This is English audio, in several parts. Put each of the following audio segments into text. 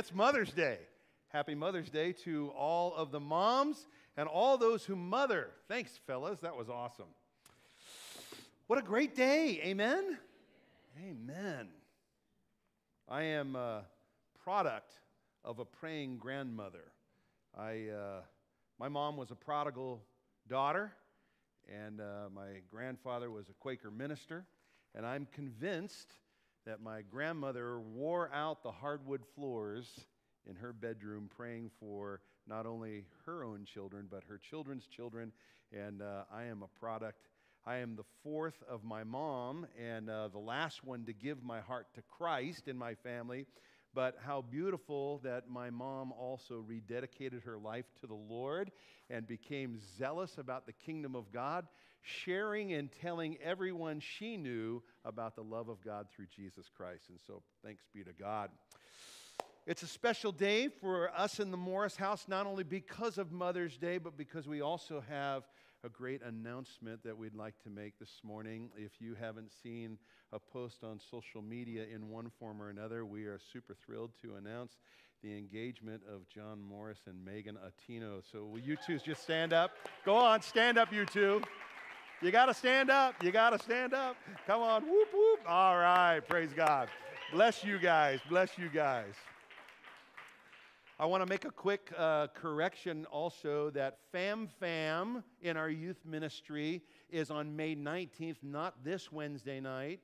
It's Mother's Day. Happy Mother's Day to all of the moms and all those who mother. Thanks, fellas. That was awesome. What a great day. Amen. Amen. I am a product of a praying grandmother. I, uh, my mom was a prodigal daughter, and uh, my grandfather was a Quaker minister. And I'm convinced that my grandmother wore out the hardwood floors in her bedroom praying for not only her own children, but her children's children. And uh, I am a product. I am the fourth of my mom and uh, the last one to give my heart to Christ in my family. But how beautiful that my mom also rededicated her life to the Lord and became zealous about the kingdom of God, sharing and telling everyone she knew about the love of God through Jesus Christ. And so thanks be to God. It's a special day for us in the Morris house, not only because of Mother's Day, but because we also have a great announcement that we'd like to make this morning. If you haven't seen a post on social media in one form or another, we are super thrilled to announce the engagement of John Morris and Megan Atino. So, will you two just stand up? Go on, stand up, you two. You got to stand up. You got to stand up. Come on. Whoop, whoop. All right. Praise God. Bless you guys. Bless you guys. I want to make a quick uh, correction also that Fam Fam in our youth ministry is on May 19th, not this Wednesday night,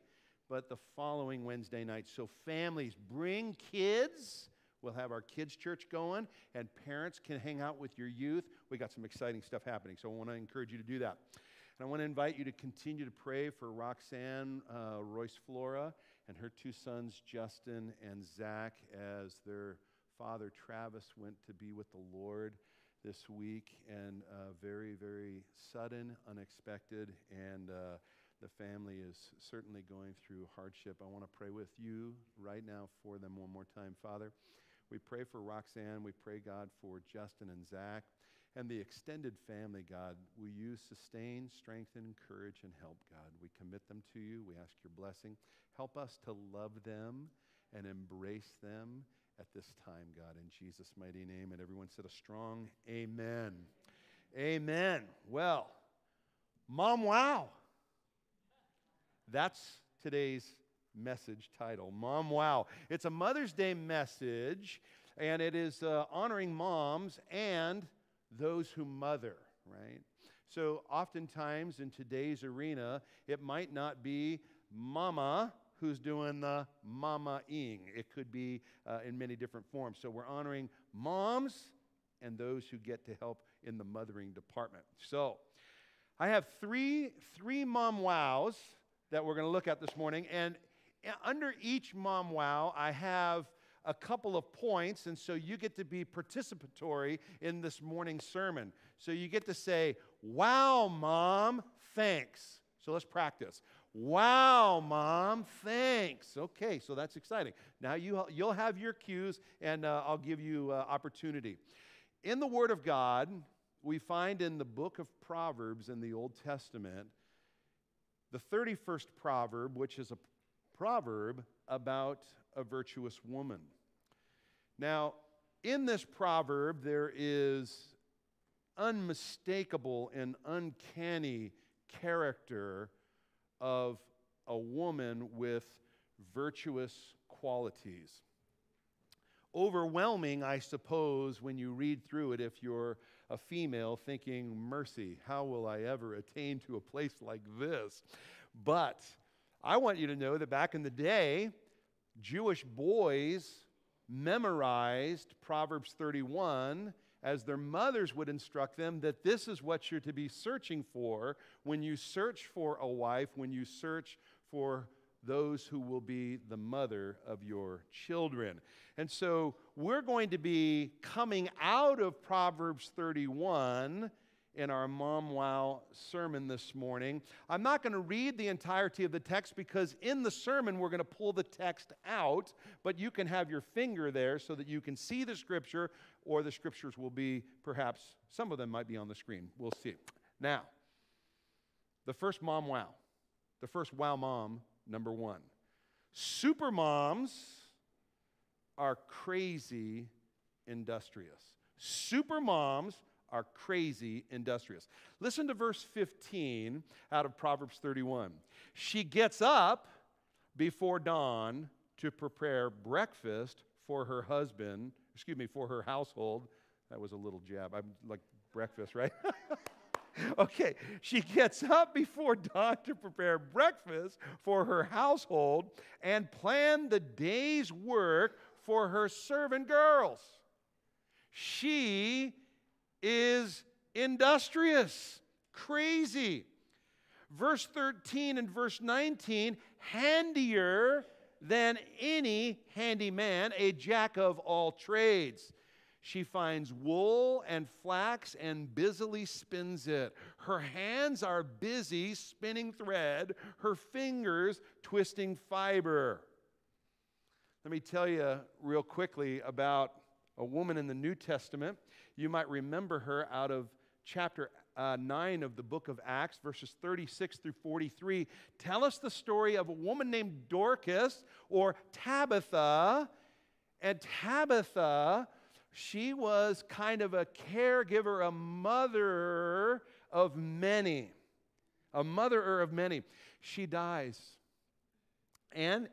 but the following Wednesday night. So, families, bring kids. We'll have our kids' church going, and parents can hang out with your youth. We got some exciting stuff happening, so I want to encourage you to do that. And I want to invite you to continue to pray for Roxanne uh, Royce Flora and her two sons, Justin and Zach, as their father Travis went to be with the Lord this week, and uh, very, very sudden, unexpected, and uh, the family is certainly going through hardship. I want to pray with you right now for them one more time, Father. We pray for Roxanne. We pray, God, for Justin and Zach and the extended family, God. Will you sustain, strengthen, encourage, and help, God? We commit them to you. We ask your blessing. Help us to love them and embrace them at this time, God, in Jesus' mighty name. And everyone said a strong amen. Amen. Well, Mom Wow. That's today's message title Mom Wow. It's a Mother's Day message, and it is uh, honoring moms and those who mother, right? So, oftentimes in today's arena, it might not be mama who's doing the mama-ing. It could be uh, in many different forms. So, we're honoring moms and those who get to help in the mothering department. So, I have three, three mom wows that we're going to look at this morning. And under each mom wow, I have a couple of points, and so you get to be participatory in this morning's sermon. So you get to say, Wow, mom, thanks. So let's practice. Wow, mom, thanks. Okay, so that's exciting. Now you, you'll have your cues, and uh, I'll give you uh, opportunity. In the Word of God, we find in the book of Proverbs in the Old Testament the 31st proverb, which is a proverb about a virtuous woman. Now, in this proverb, there is unmistakable and uncanny character of a woman with virtuous qualities. Overwhelming, I suppose, when you read through it if you're a female thinking, Mercy, how will I ever attain to a place like this? But I want you to know that back in the day, Jewish boys memorized Proverbs 31 as their mothers would instruct them that this is what you're to be searching for when you search for a wife, when you search for those who will be the mother of your children. And so we're going to be coming out of Proverbs 31 in our Mom Wow sermon this morning. I'm not going to read the entirety of the text because in the sermon we're going to pull the text out, but you can have your finger there so that you can see the scripture, or the scriptures will be perhaps, some of them might be on the screen. We'll see. Now, the first Mom Wow, the first Wow Mom, number one. Super moms are crazy industrious. Super moms are crazy industrious. Listen to verse 15 out of Proverbs 31. She gets up before dawn to prepare breakfast for her husband, excuse me, for her household. That was a little jab. I'm like breakfast, right? okay, she gets up before dawn to prepare breakfast for her household and plan the day's work for her servant girls. She is industrious, crazy. Verse 13 and verse 19 handier than any handyman, a jack of all trades. She finds wool and flax and busily spins it. Her hands are busy spinning thread, her fingers twisting fiber. Let me tell you real quickly about a woman in the New Testament. You might remember her out of chapter uh, 9 of the book of Acts, verses 36 through 43. Tell us the story of a woman named Dorcas or Tabitha. And Tabitha she was kind of a caregiver, a mother of many, a motherer of many. She dies. And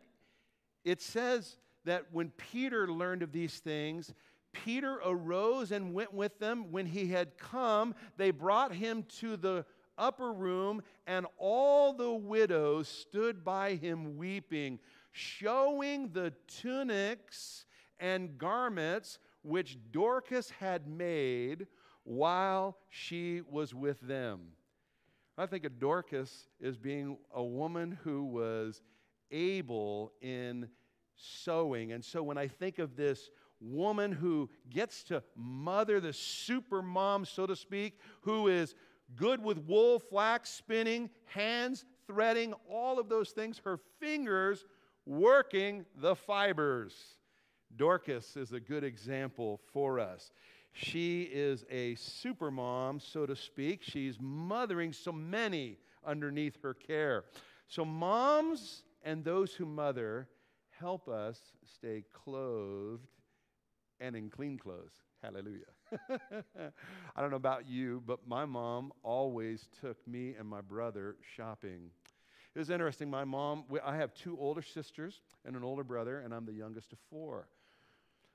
it says that when Peter learned of these things, Peter arose and went with them. When he had come, they brought him to the upper room, and all the widows stood by him weeping, showing the tunics and garments which Dorcas had made while she was with them. I think of Dorcas as being a woman who was able in sewing. And so when I think of this woman who gets to mother the super mom, so to speak, who is good with wool, flax, spinning, hands threading, all of those things, her fingers working the fibers. Dorcas is a good example for us. She is a super mom, so to speak. She's mothering so many underneath her care. So, moms and those who mother help us stay clothed and in clean clothes. Hallelujah. I don't know about you, but my mom always took me and my brother shopping. It was interesting. My mom, I have two older sisters and an older brother, and I'm the youngest of four.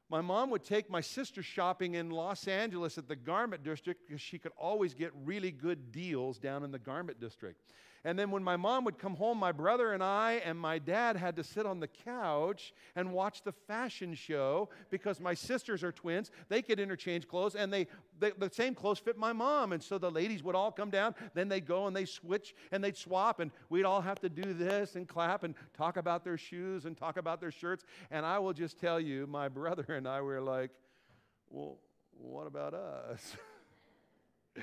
My mom would take my sister shopping in Los Angeles at the garment district because she could always get really good deals down in the garment district. And then when my mom would come home, my brother and I and my dad had to sit on the couch and watch the fashion show because my sisters are twins. They could interchange clothes, and they, they, the same clothes fit my mom. And so the ladies would all come down. Then they'd go and they switch and they'd swap, and we'd all have to do this and clap and talk about their shoes and talk about their shirts. And I will just tell you, my brother and I were like, well, what about us?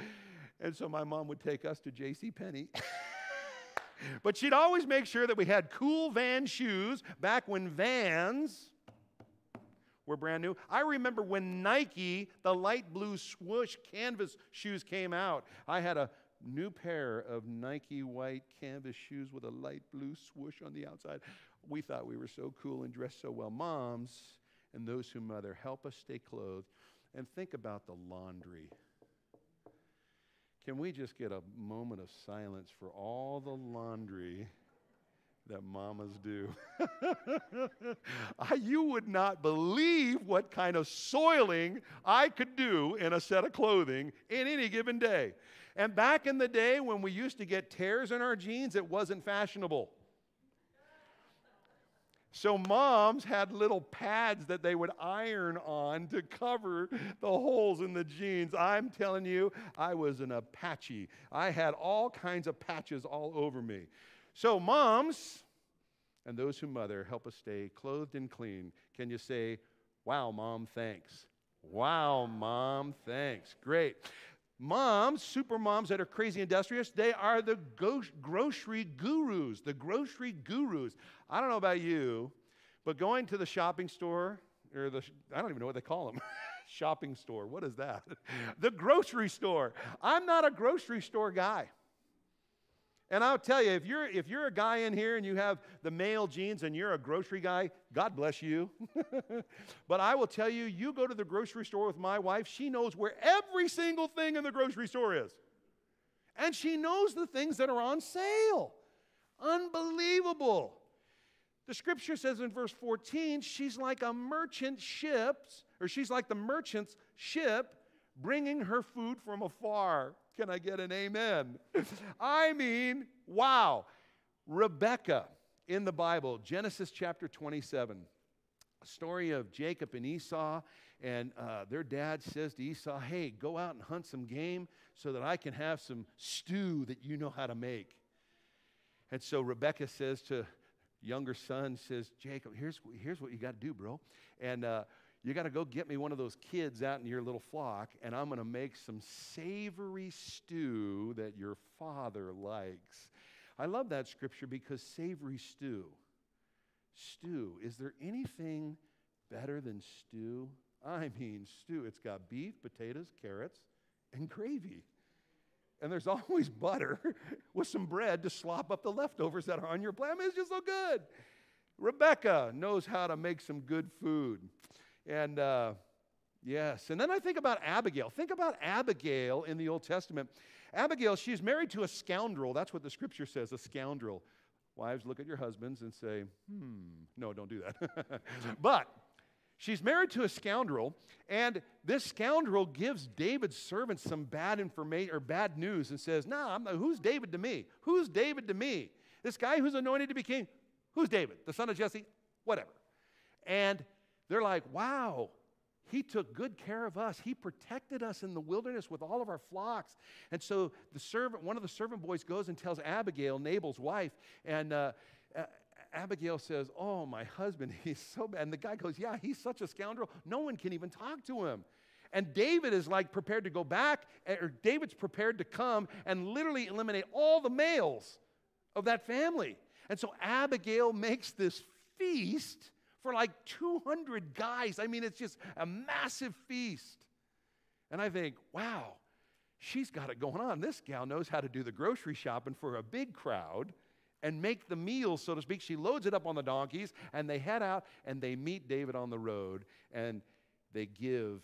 and so my mom would take us to J.C. Penney. but she'd always make sure that we had cool van shoes back when Vans were brand new. I remember when Nike, the light blue swoosh canvas shoes came out. I had a new pair of Nike white canvas shoes with a light blue swoosh on the outside. We thought we were so cool and dressed so well. Moms and those who mother help us stay clothed and think about the laundry. Can we just get a moment of silence for all the laundry that mamas do? I, you would not believe what kind of soiling I could do in a set of clothing in any given day. And back in the day when we used to get tears in our jeans, it wasn't fashionable. So moms had little pads that they would iron on to cover the holes in the jeans. I'm telling you, I was an Apache. I had all kinds of patches all over me. So, moms and those who mother help us stay clothed and clean. Can you say, Wow, mom, thanks? Wow, mom, thanks. Great. Moms, super moms that are crazy industrious, they are the go- grocery gurus, the grocery gurus. I don't know about you, but going to the shopping store, or the, I don't even know what they call them. shopping store, what is that? the grocery store. I'm not a grocery store guy. And I'll tell you, if you're, if you're a guy in here and you have the male genes and you're a grocery guy, God bless you. but I will tell you, you go to the grocery store with my wife, she knows where every single thing in the grocery store is. And she knows the things that are on sale. Unbelievable. The scripture says in verse 14, she's like a merchant ship, or she's like the merchant's ship bringing her food from afar. Can I get an amen? I mean, wow. Rebecca in the Bible, Genesis chapter 27, a story of Jacob and Esau. And uh, their dad says to Esau, Hey, go out and hunt some game so that I can have some stew that you know how to make. And so Rebecca says to younger son, says, Jacob, here's, here's what you got to do, bro. And uh, you got to go get me one of those kids out in your little flock, and I'm going to make some savory stew that your father likes. I love that scripture because savory stew. Stew. Is there anything better than stew? I mean, stew. It's got beef, potatoes, carrots, and gravy. And there's always butter with some bread to slop up the leftovers that are on your plate. I mean, it's just so good. Rebecca knows how to make some good food. And uh, yes, and then I think about Abigail. Think about Abigail in the Old Testament. Abigail, she's married to a scoundrel. That's what the scripture says, a scoundrel. Wives, look at your husbands and say, hmm, no, don't do that. but she's married to a scoundrel, and this scoundrel gives David's servants some bad information or bad news and says, Nah, not, who's David to me? Who's David to me? This guy who's anointed to be king, who's David? The son of Jesse? Whatever. And they're like, wow, he took good care of us. He protected us in the wilderness with all of our flocks. And so the servant, one of the servant boys goes and tells Abigail, Nabal's wife, and uh, Abigail says, Oh, my husband, he's so bad. And the guy goes, Yeah, he's such a scoundrel. No one can even talk to him. And David is like prepared to go back, eh, or David's prepared to come and literally eliminate all the males of that family. And so Abigail makes this feast for like 200 guys. I mean, it's just a massive feast. And I think, wow, she's got it going on. This gal knows how to do the grocery shopping for a big crowd and make the meals, so to speak. She loads it up on the donkeys, and they head out and they meet David on the road, and they give.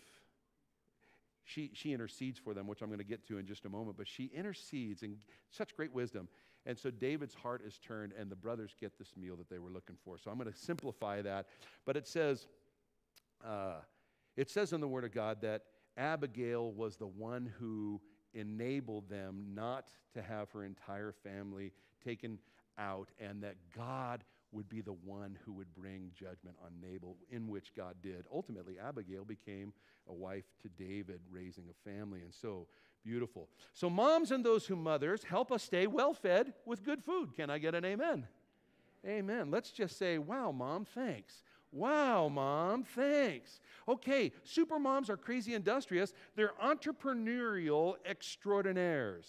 She, she intercedes for them, which I'm going to get to in just a moment, but she intercedes in such great wisdom. And so David's heart is turned, and the brothers get this meal that they were looking for. So I'm going to simplify that. But it says, uh, it says in the Word of God that Abigail was the one who enabled them not to have her entire family taken out, and that God would be the one who would bring judgment on Nabal, in which God did. Ultimately, Abigail became a wife to David, raising a family. And so Beautiful. So, moms and those who mothers help us stay well fed with good food. Can I get an amen? Amen. Let's just say, wow, mom, thanks. Wow, mom, thanks. Okay, super moms are crazy industrious, they're entrepreneurial extraordinaires.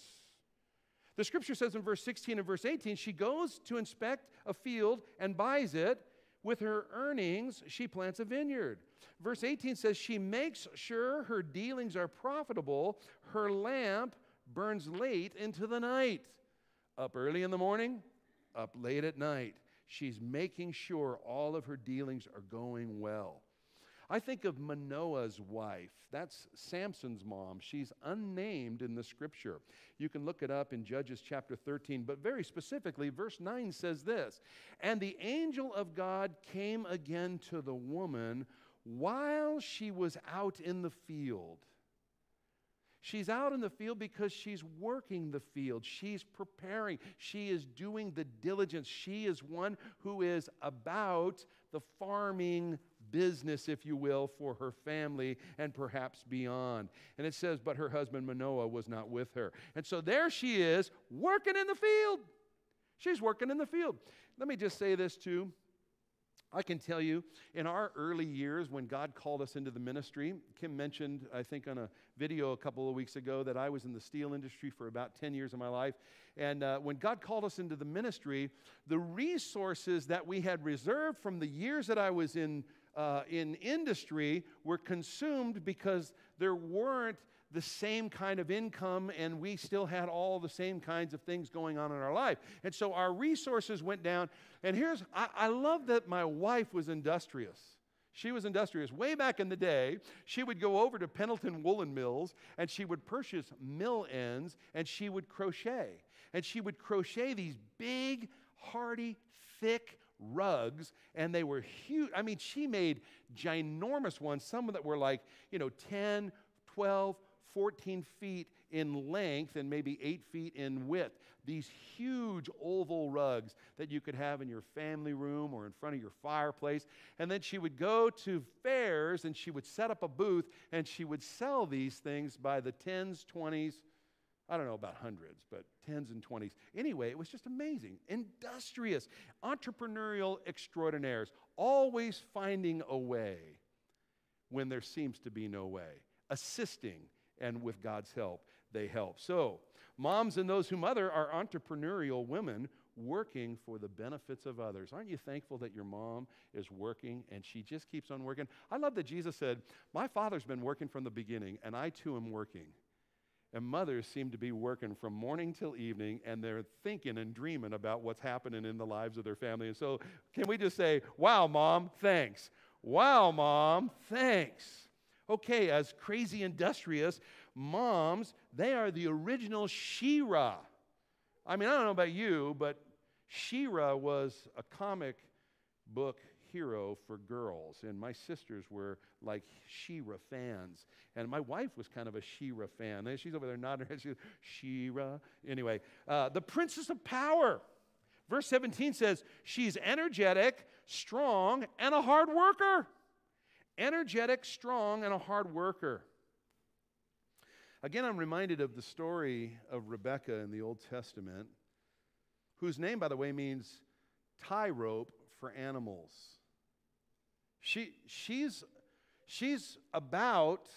The scripture says in verse 16 and verse 18, she goes to inspect a field and buys it. With her earnings, she plants a vineyard. Verse 18 says, She makes sure her dealings are profitable. Her lamp burns late into the night. Up early in the morning, up late at night. She's making sure all of her dealings are going well. I think of Manoah's wife. That's Samson's mom. She's unnamed in the scripture. You can look it up in Judges chapter 13, but very specifically, verse 9 says this And the angel of God came again to the woman while she was out in the field. She's out in the field because she's working the field. She's preparing. She is doing the diligence. She is one who is about the farming business, if you will, for her family and perhaps beyond. And it says, but her husband Manoah was not with her. And so there she is working in the field. She's working in the field. Let me just say this too. I can tell you, in our early years when God called us into the ministry, Kim mentioned, I think, on a video a couple of weeks ago, that I was in the steel industry for about 10 years of my life. And uh, when God called us into the ministry, the resources that we had reserved from the years that I was in, uh, in industry were consumed because there weren't the same kind of income and we still had all the same kinds of things going on in our life. And so our resources went down. And here's, I, I love that my wife was industrious. She was industrious. Way back in the day, she would go over to Pendleton Woolen Mills and she would purchase mill ends and she would crochet. And she would crochet these big, hardy, thick rugs and they were huge. I mean, she made ginormous ones, some of that were like, you know, 10, 12, 14 feet in length and maybe 8 feet in width. These huge oval rugs that you could have in your family room or in front of your fireplace. And then she would go to fairs and she would set up a booth and she would sell these things by the 10s, 20s, I don't know about hundreds, but tens and twenties. Anyway, it was just amazing. Industrious, entrepreneurial extraordinaires, always finding a way when there seems to be no way, assisting, and with God's help, they help. So, moms and those who mother are entrepreneurial women working for the benefits of others. Aren't you thankful that your mom is working and she just keeps on working? I love that Jesus said, My father's been working from the beginning, and I too am working. And mothers seem to be working from morning till evening, and they're thinking and dreaming about what's happening in the lives of their family. And so, can we just say, Wow, mom, thanks. Wow, mom, thanks. Okay, as crazy industrious moms, they are the original She-Ra. I mean, I don't know about you, but She-Ra was a comic book hero for girls, and my sisters were like She-Ra fans. And my wife was kind of a She-Ra fan. She's over there nodding her head. She's She-Ra. Anyway, uh, the Princess of Power. Verse 17 says, She's energetic, strong, and a hard worker. Energetic, strong, and a hard worker. Again, I'm reminded of the story of Rebecca in the Old Testament, whose name, by the way, means tie rope for animals. She, she's, she's about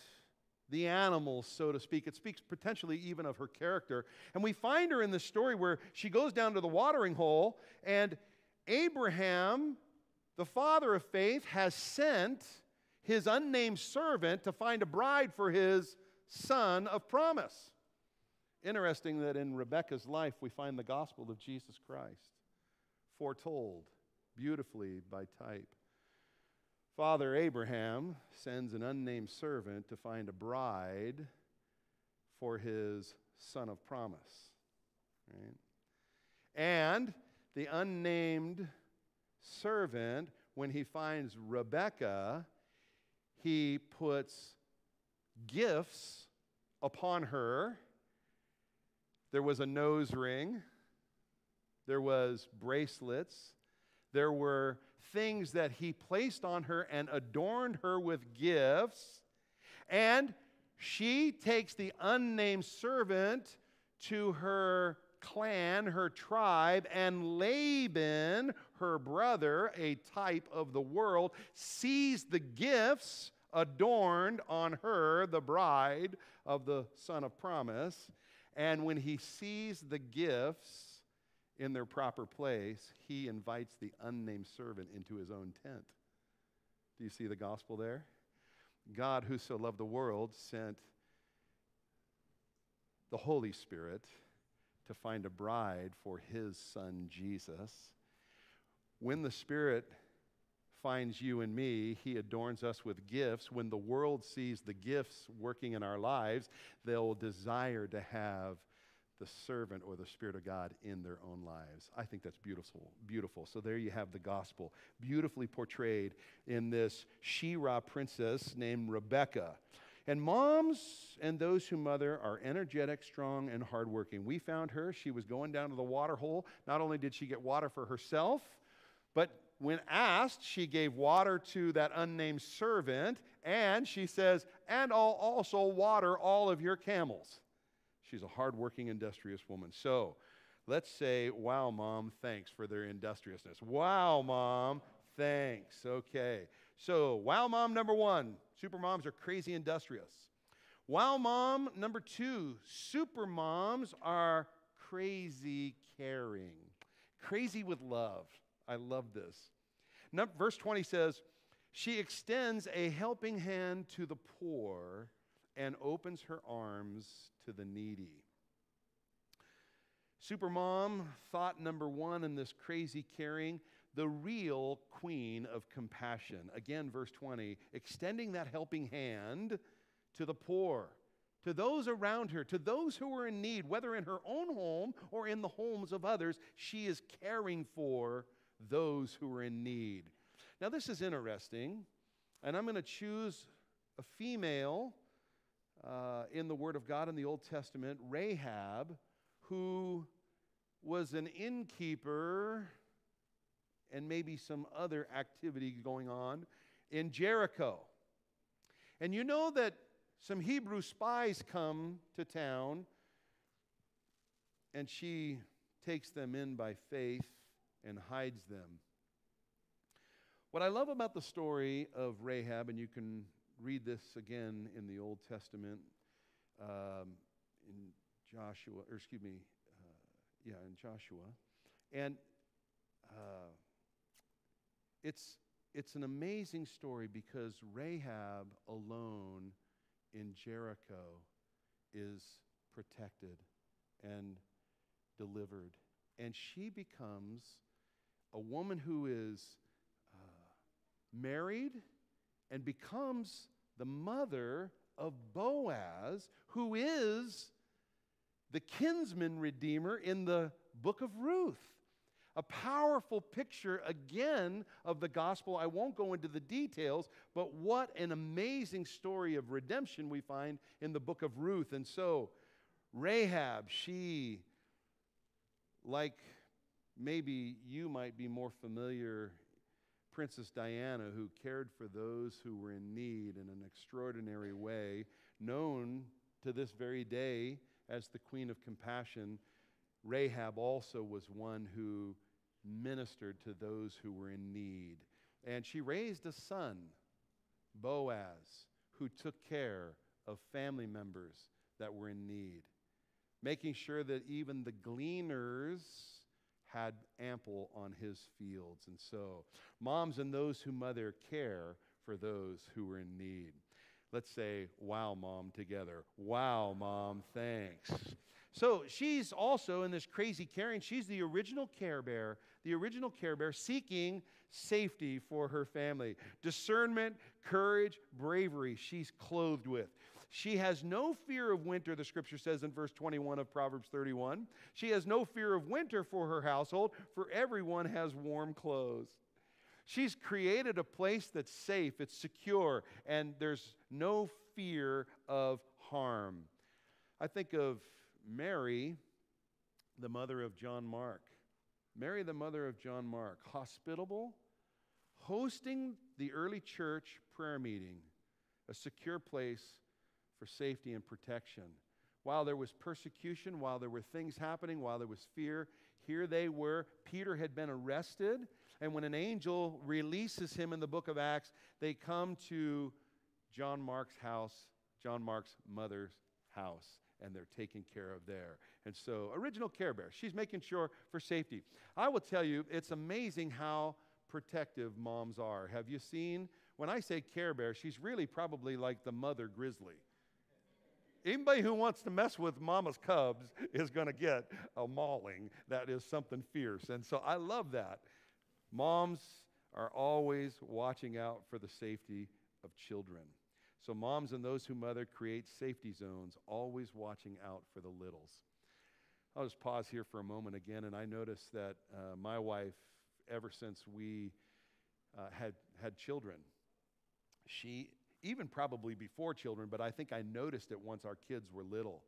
the animals, so to speak. It speaks potentially even of her character. And we find her in the story where she goes down to the watering hole, and Abraham, the father of faith, has sent his unnamed servant to find a bride for his son of promise. Interesting that in Rebecca's life we find the gospel of Jesus Christ foretold beautifully by type. Father Abraham sends an unnamed servant to find a bride for his son of promise. Right? And the unnamed servant, when he finds Rebekah, he puts gifts upon her. There was a nose ring, there was bracelets, there were things that he placed on her and adorned her with gifts. And she takes the unnamed servant to her clan, her tribe, and Laban, her brother, a type of the world, sees the gifts adorned on her, the bride of the son of promise. And when he sees the gifts, in their proper place, he invites the unnamed servant into his own tent. Do you see the gospel there? God, who so loved the world, sent the Holy Spirit to find a bride for his son Jesus. When the Spirit finds you and me, he adorns us with gifts. When the world sees the gifts working in our lives, they'll desire to have the servant or the Spirit of God in their own lives. I think that's beautiful. Beautiful. So there you have the gospel, beautifully portrayed in this She-Ra princess named Rebecca. And moms and those who mother are energetic, strong, and hardworking. We found her. She was going down to the water hole. Not only did she get water for herself, but when asked, she gave water to that unnamed servant, and she says, and I'll also water all of your camels. She's a hardworking, industrious woman. So let's say, wow, mom, thanks for their industriousness. Wow, mom, thanks. Okay. So, wow, mom, number one, super moms are crazy industrious. Wow, mom, number two, super moms are crazy caring, crazy with love. I love this. Now, verse 20 says, She extends a helping hand to the poor and opens her arms to the needy. Supermom, thought number one in this crazy caring, the real queen of compassion. Again, verse 20, extending that helping hand to the poor, to those around her, to those who are in need, whether in her own home or in the homes of others, she is caring for those who are in need. Now, this is interesting, and I'm going to choose a female uh, in the Word of God in the Old Testament, Rahab, who was an innkeeper and maybe some other activity going on in Jericho. And you know that some Hebrew spies come to town, and she takes them in by faith and hides them. What I love about the story of Rahab, and you can read this again in the Old Testament, um, in Joshua, or excuse me, uh, yeah, in Joshua, and uh, it's it's an amazing story because Rahab alone in Jericho is protected and delivered. And she becomes a woman who is uh, married and becomes the mother of Boaz, who is the kinsman redeemer in the book of Ruth a powerful picture again of the gospel. I won't go into the details, but what an amazing story of redemption we find in the book of Ruth. And so, Rahab, she, like maybe you might be more familiar, Princess Diana, who cared for those who were in need in an extraordinary way, known to this very day as the Queen of Compassion. Rahab also was one who ministered to those who were in need. And she raised a son, Boaz, who took care of family members that were in need, making sure that even the gleaners had ample on his fields. And so, moms and those who mother care for those who are in need. Let's say, wow, mom, together. Wow, mom, thanks. So she's also in this crazy caring, she's the original care bear, the original care bear seeking safety for her family. Discernment, courage, bravery, she's clothed with. She has no fear of winter, the scripture says in verse 21 of Proverbs 31. She has no fear of winter for her household, for everyone has warm clothes. She's created a place that's safe, it's secure, and there's no fear of harm. I think of Mary, the mother of John Mark. Mary, the mother of John Mark, hospitable, hosting the early church prayer meeting, a secure place for safety and protection. While there was persecution, while there were things happening, while there was fear, here they were. Peter had been arrested, and when an angel releases him in the book of Acts, they come to John Mark's house, John Mark's mother's house and they're taken care of there. And so, original Care Bear, she's making sure for safety. I will tell you, it's amazing how protective moms are. Have you seen? When I say Care Bear, she's really probably like the mother grizzly. Anybody who wants to mess with mama's cubs is going to get a mauling. That is something fierce. And so I love that. Moms are always watching out for the safety of children. So, moms and those who mother create safety zones, always watching out for the littles. I'll just pause here for a moment again, and I notice that uh, my wife, ever since we uh, had, had children, she, even probably before children, but I think I noticed it once our kids were little,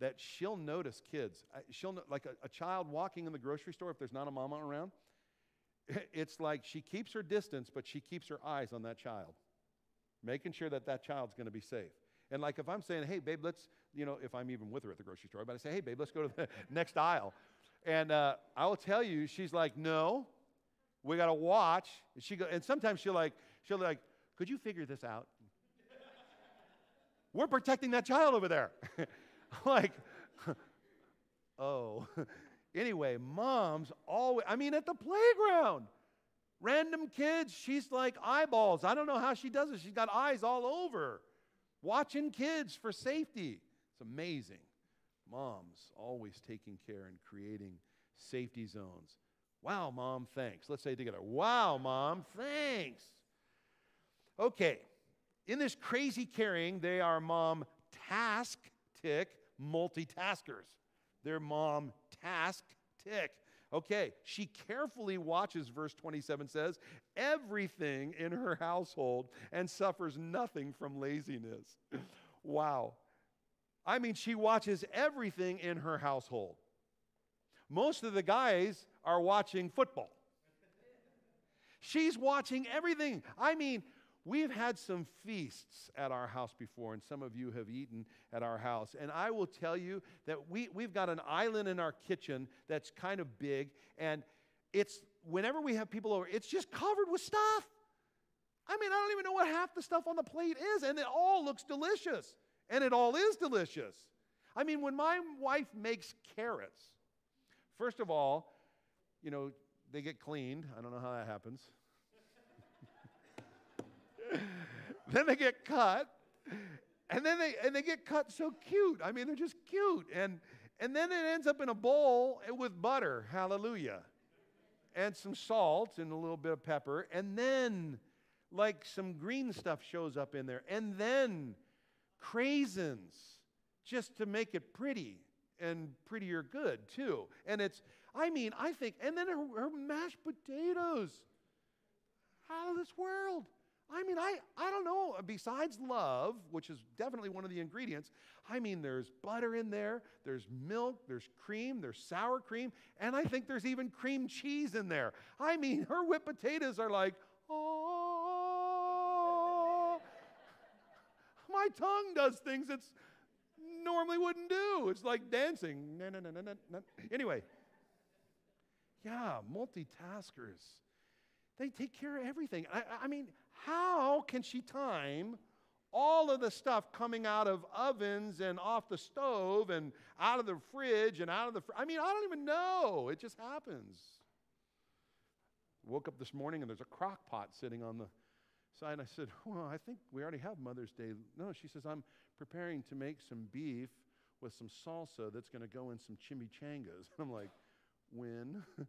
that she'll notice kids. She'll, like a, a child walking in the grocery store, if there's not a mama around, it's like she keeps her distance, but she keeps her eyes on that child making sure that that child's going to be safe. And like if I'm saying, hey, babe, let's, you know, if I'm even with her at the grocery store, but I say, hey, babe, let's go to the next aisle. And uh, I will tell you, she's like, no, we got to watch. And, she go, and sometimes she'll like, she'll like, could you figure this out? We're protecting that child over there. like, oh. anyway, moms always, I mean, at the playground, Random kids, she's like eyeballs. I don't know how she does it. She's got eyes all over. watching kids for safety. It's amazing. Moms always taking care and creating safety zones. Wow, mom, thanks. Let's say together. Wow, mom, thanks. Okay, in this crazy caring, they are mom task tick multitaskers. They're mom task tick. Okay, she carefully watches, verse 27 says, everything in her household and suffers nothing from laziness. wow. I mean, she watches everything in her household. Most of the guys are watching football. She's watching everything. I mean, we've had some feasts at our house before, and some of you have eaten at our house. And I will tell you that we, we've got an island in our kitchen that's kind of big, and it's whenever we have people over, it's just covered with stuff. I mean, I don't even know what half the stuff on the plate is, and it all looks delicious. And it all is delicious. I mean, when my wife makes carrots, first of all, you know, they get cleaned. I don't know how that happens. then they get cut. And then they and they get cut so cute. I mean, they're just cute. And and then it ends up in a bowl with butter. Hallelujah. And some salt and a little bit of pepper. And then like some green stuff shows up in there. And then craisins just to make it pretty and prettier good too. And it's, I mean, I think, and then her, her mashed potatoes out of this world. I mean, I, I don't know. Besides love, which is definitely one of the ingredients, I mean, there's butter in there, there's milk, there's cream, there's sour cream, and I think there's even cream cheese in there. I mean, her whipped potatoes are like, oh, my tongue does things it's normally wouldn't do. It's like dancing. Anyway, yeah, multitaskers. They take care of everything. I, I mean, how can she time all of the stuff coming out of ovens and off the stove and out of the fridge and out of the fr- I mean, I don't even know. It just happens. Woke up this morning and there's a crock pot sitting on the side. I said, Well, I think we already have Mother's Day. No, she says, I'm preparing to make some beef with some salsa that's going to go in some chimichangas. I'm like, When?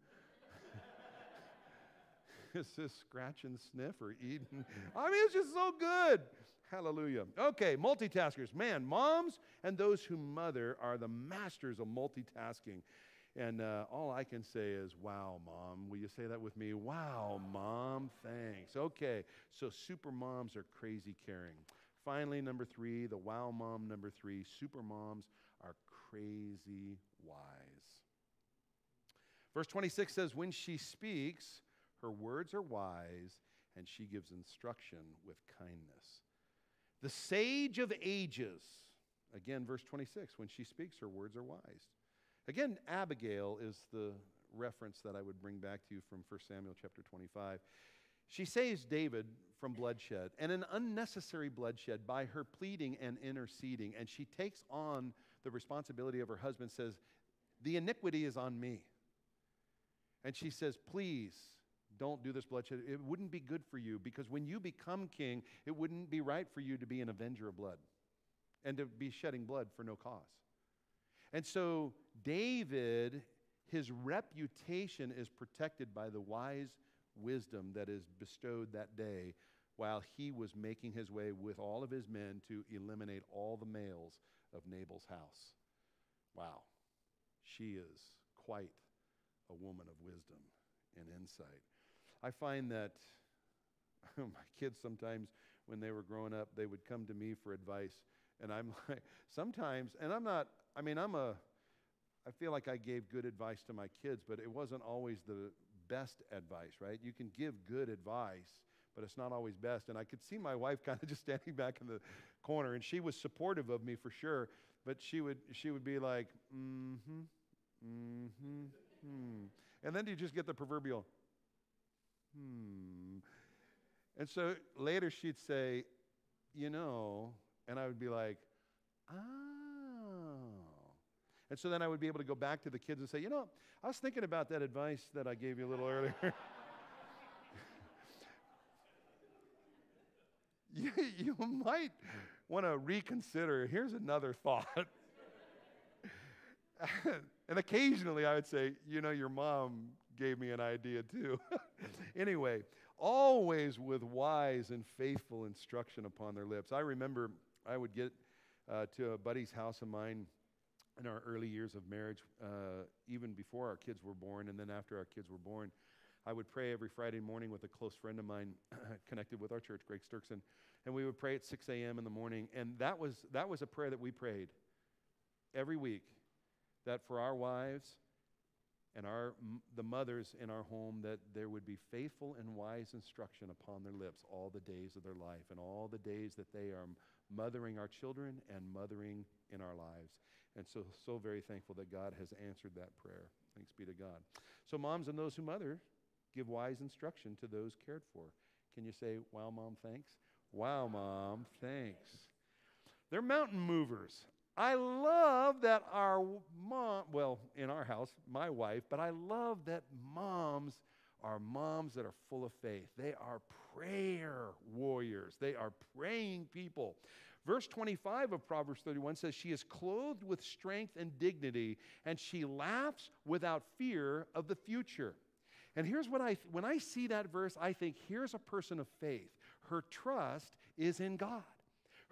Is this scratch and sniff or eating? I mean, it's just so good. Hallelujah. Okay, multitaskers. Man, moms and those who mother are the masters of multitasking. And uh, all I can say is, wow, mom. Will you say that with me? Wow, mom, thanks. Okay, so super moms are crazy caring. Finally, number three, the wow mom number three, super moms are crazy wise. Verse 26 says, When she speaks, her words are wise, and she gives instruction with kindness. The sage of ages, again, verse 26, when she speaks, her words are wise. Again, Abigail is the reference that I would bring back to you from 1 Samuel chapter 25. She saves David from bloodshed and an unnecessary bloodshed by her pleading and interceding. And she takes on the responsibility of her husband, says, The iniquity is on me. And she says, Please don't do this bloodshed. It wouldn't be good for you because when you become king, it wouldn't be right for you to be an avenger of blood and to be shedding blood for no cause. And so, David, his reputation is protected by the wise wisdom that is bestowed that day while he was making his way with all of his men to eliminate all the males of Nabal's house. Wow, she is quite a woman of wisdom and insight. I find that my kids sometimes, when they were growing up, they would come to me for advice. And I'm like, sometimes, and I'm not, I mean, I'm a, I feel like I gave good advice to my kids, but it wasn't always the best advice, right? You can give good advice, but it's not always best. And I could see my wife kind of just standing back in the corner, and she was supportive of me for sure, but she would, she would be like, mm hmm, mm hmm, hmm. And then you just get the proverbial, hmm. And so later she'd say, you know, and I would be like, ah. And so then I would be able to go back to the kids and say, you know, I was thinking about that advice that I gave you a little earlier. you, you might want to reconsider, here's another thought. and occasionally I would say, you know, your mom gave me an idea too. anyway, always with wise and faithful instruction upon their lips. I remember I would get uh, to a buddy's house of mine in our early years of marriage, uh, even before our kids were born, and then after our kids were born. I would pray every Friday morning with a close friend of mine connected with our church, Greg Sturkson, and we would pray at 6 a.m. in the morning. And that was, that was a prayer that we prayed every week that for our wives and our, the mothers in our home, that there would be faithful and wise instruction upon their lips all the days of their life and all the days that they are mothering our children and mothering in our lives. And so, so very thankful that God has answered that prayer. Thanks be to God. So, moms and those who mother, give wise instruction to those cared for. Can you say, Wow, mom, thanks? Wow, mom, thanks. They're mountain movers. I love that our mom, well, in our house, my wife, but I love that moms are moms that are full of faith. They are prayer warriors, they are praying people. Verse 25 of Proverbs 31 says, She is clothed with strength and dignity, and she laughs without fear of the future. And here's what I, when I see that verse, I think here's a person of faith. Her trust is in God.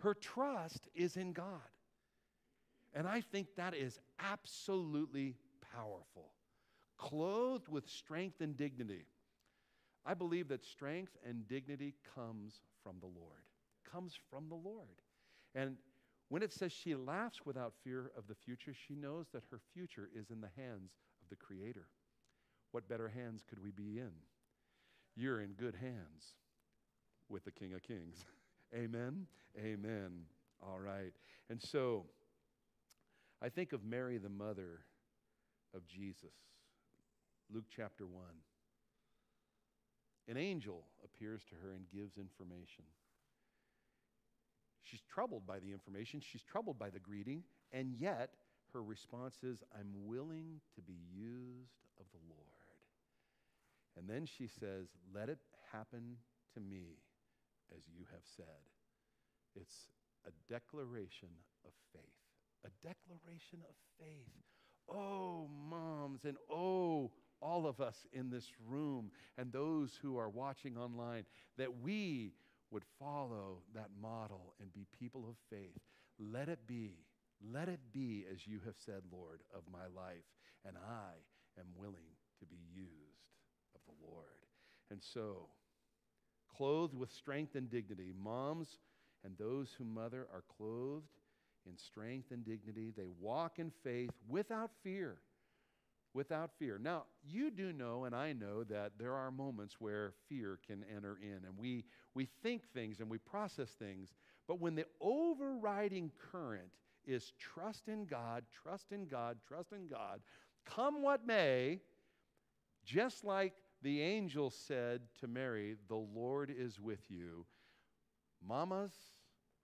Her trust is in God. And I think that is absolutely powerful. Clothed with strength and dignity. I believe that strength and dignity comes from the Lord. Comes from the Lord. And when it says she laughs without fear of the future, she knows that her future is in the hands of the Creator. What better hands could we be in? You're in good hands with the King of Kings. Amen. Amen. All right. And so I think of Mary, the mother of Jesus. Luke chapter 1. An angel appears to her and gives information. She's troubled by the information, she's troubled by the greeting, and yet her response is, I'm willing to be used of the Lord. And then she says, Let it happen to me as you have said. It's a declaration of faith. A declaration of faith. Oh, moms, and oh, all of us in this room and those who are watching online, that we would follow that model and be people of faith. Let it be, let it be as you have said, Lord, of my life, and I am willing to be used of the Lord. And so, clothed with strength and dignity, moms and those who mother are clothed in strength and dignity. They walk in faith without fear. Without fear. Now, you do know, and I know, that there are moments where fear can enter in, and we, we think things and we process things. But when the overriding current is trust in God, trust in God, trust in God, come what may, just like the angel said to Mary, The Lord is with you, mamas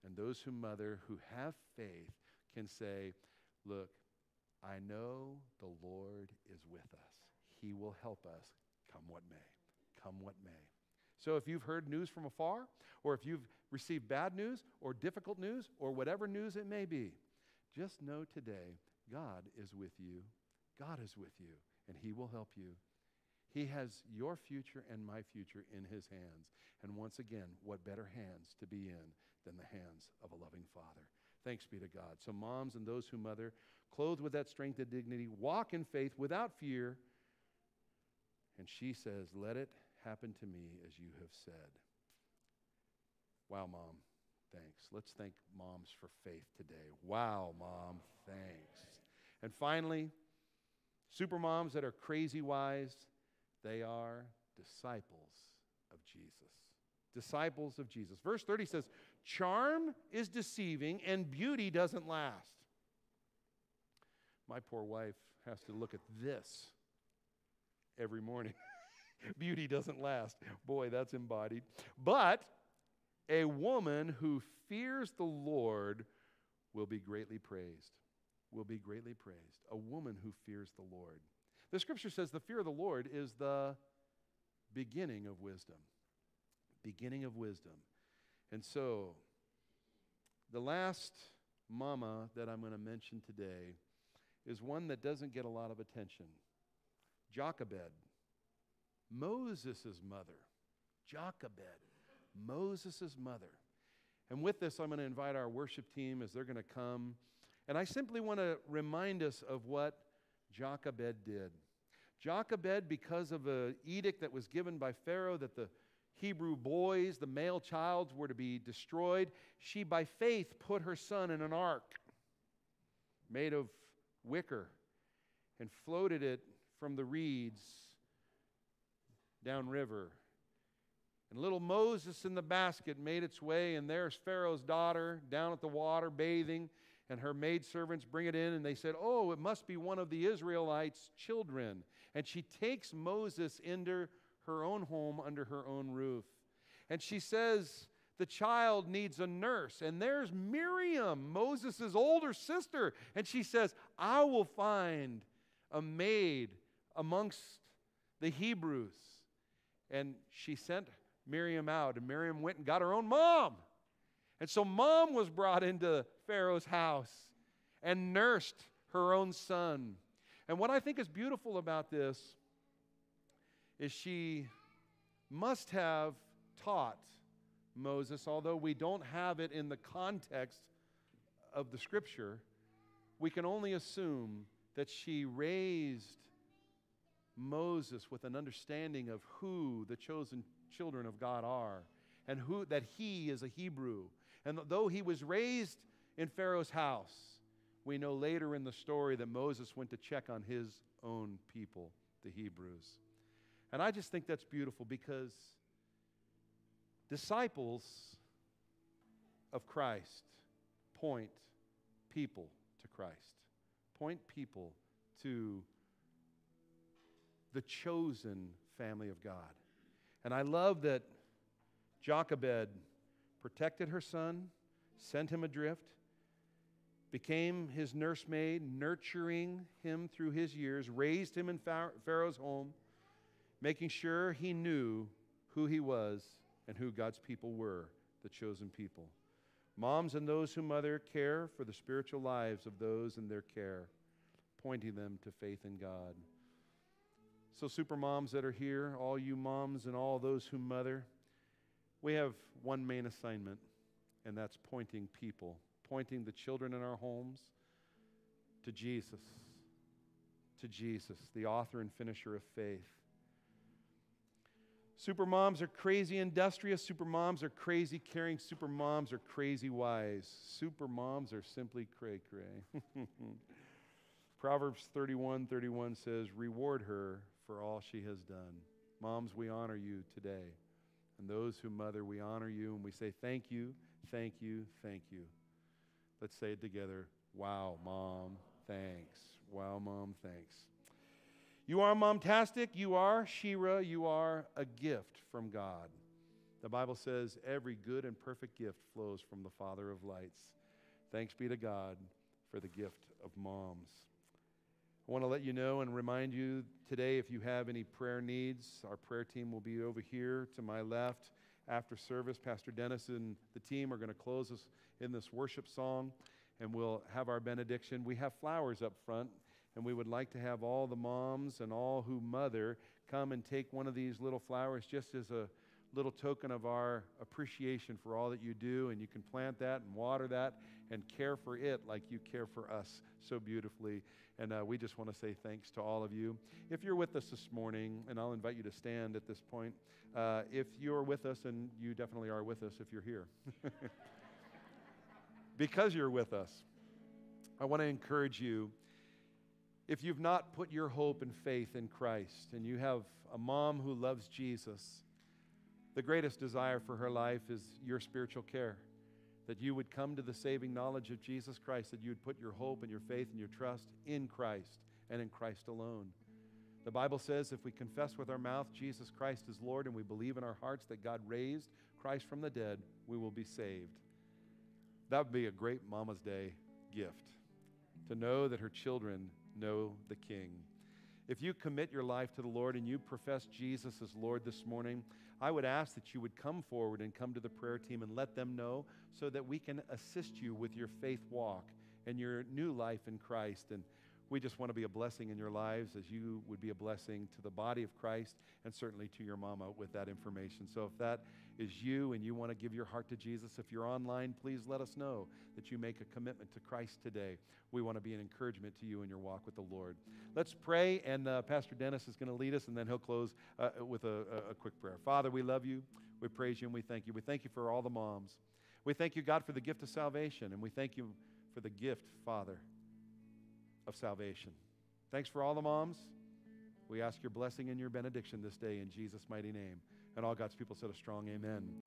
and those who mother who have faith can say, Look, I know the Lord is with us. He will help us come what may. Come what may. So if you've heard news from afar, or if you've received bad news, or difficult news, or whatever news it may be, just know today God is with you. God is with you, and He will help you. He has your future and my future in His hands. And once again, what better hands to be in than the hands of a loving Father? Thanks be to God. So, moms and those who mother, clothed with that strength and dignity, walk in faith without fear. And she says, Let it happen to me as you have said. Wow, mom. Thanks. Let's thank moms for faith today. Wow, mom. Thanks. And finally, super moms that are crazy wise, they are disciples of Jesus. Disciples of Jesus. Verse 30 says, Charm is deceiving and beauty doesn't last. My poor wife has to look at this every morning. beauty doesn't last. Boy, that's embodied. But a woman who fears the Lord will be greatly praised. Will be greatly praised. A woman who fears the Lord. The scripture says the fear of the Lord is the beginning of wisdom. Beginning of wisdom. And so, The last mama that I'm going to mention today is one that doesn't get a lot of attention Jochebed, Moses' mother. Jochebed, Moses' mother. And with this, I'm going to invite our worship team as they're going to come. And I simply want to remind us of what Jochebed did. Jochebed, because of an edict that was given by Pharaoh that the Hebrew boys, the male child, were to be destroyed, she by faith put her son in an ark made of wicker and floated it from the reeds downriver. And little Moses in the basket made its way, and there's Pharaoh's daughter down at the water bathing, and her maidservants bring it in, and they said, Oh, it must be one of the Israelites' children. And she takes Moses into her own home under her own roof. And she says, the child needs a nurse. And there's Miriam, Moses' older sister. And she says, I will find a maid amongst the Hebrews. And she sent Miriam out, and Miriam went and got her own mom. And so mom was brought into Pharaoh's house and nursed her own son. And what I think is beautiful about this is she must have taught Moses, although we don't have it in the context of the scripture, we can only assume that she raised Moses with an understanding of who the chosen children of God are and who that he is a Hebrew. And though he was raised in Pharaoh's house, we know later in the story that Moses went to check on his own people, the Hebrews. And I just think that's beautiful because disciples of Christ point people to Christ, point people to the chosen family of God. And I love that Jochebed protected her son, sent him adrift, became his nursemaid, nurturing him through his years, raised him in Pharaoh's home making sure he knew who he was and who God's people were, the chosen people. Moms and those who mother care for the spiritual lives of those in their care, pointing them to faith in God. So, super moms that are here, all you moms and all those who mother, we have one main assignment, and that's pointing people, pointing the children in our homes to Jesus, to Jesus, the author and finisher of faith. Super moms are crazy industrious. Super moms are crazy caring. Super moms are crazy wise. Super moms are simply cray cray. Proverbs 31 31 says, Reward her for all she has done. Moms, we honor you today. And those who mother, we honor you and we say, Thank you, thank you, thank you. Let's say it together. Wow, mom, thanks. Wow, mom, thanks. You are momtastic. You are She-Ra. You are a gift from God. The Bible says every good and perfect gift flows from the Father of lights. Thanks be to God for the gift of moms. I want to let you know and remind you today if you have any prayer needs, our prayer team will be over here to my left after service. Pastor Dennis and the team are going to close us in this worship song and we'll have our benediction. We have flowers up front and we would like to have all the moms and all who mother come and take one of these little flowers just as a little token of our appreciation for all that you do. And you can plant that and water that and care for it like you care for us so beautifully. And uh, we just want to say thanks to all of you. If you're with us this morning, and I'll invite you to stand at this point, uh, if you're with us, and you definitely are with us if you're here, because you're with us, I want to encourage you if you've not put your hope and faith in Christ and you have a mom who loves Jesus, the greatest desire for her life is your spiritual care. That you would come to the saving knowledge of Jesus Christ, that you would put your hope and your faith and your trust in Christ and in Christ alone. The Bible says if we confess with our mouth Jesus Christ is Lord and we believe in our hearts that God raised Christ from the dead, we will be saved. That would be a great Mama's Day gift to know that her children know the King. If you commit your life to the Lord and you profess Jesus as Lord this morning, I would ask that you would come forward and come to the prayer team and let them know so that we can assist you with your faith walk and your new life in Christ. And we just want to be a blessing in your lives as you would be a blessing to the body of Christ and certainly to your mama with that information. So if that is you and you want to give your heart to Jesus, if you're online, please let us know that you make a commitment to Christ today. We want to be an encouragement to you in your walk with the Lord. Let's pray, and uh, Pastor Dennis is going to lead us, and then he'll close uh, with a, a quick prayer. Father, we love you, we praise you, and we thank you. We thank you for all the moms. We thank you, God, for the gift of salvation, and we thank you for the gift, Father, of salvation. Thanks for all the moms. We ask your blessing and your benediction this day in Jesus' mighty name. And all God's people said a strong amen.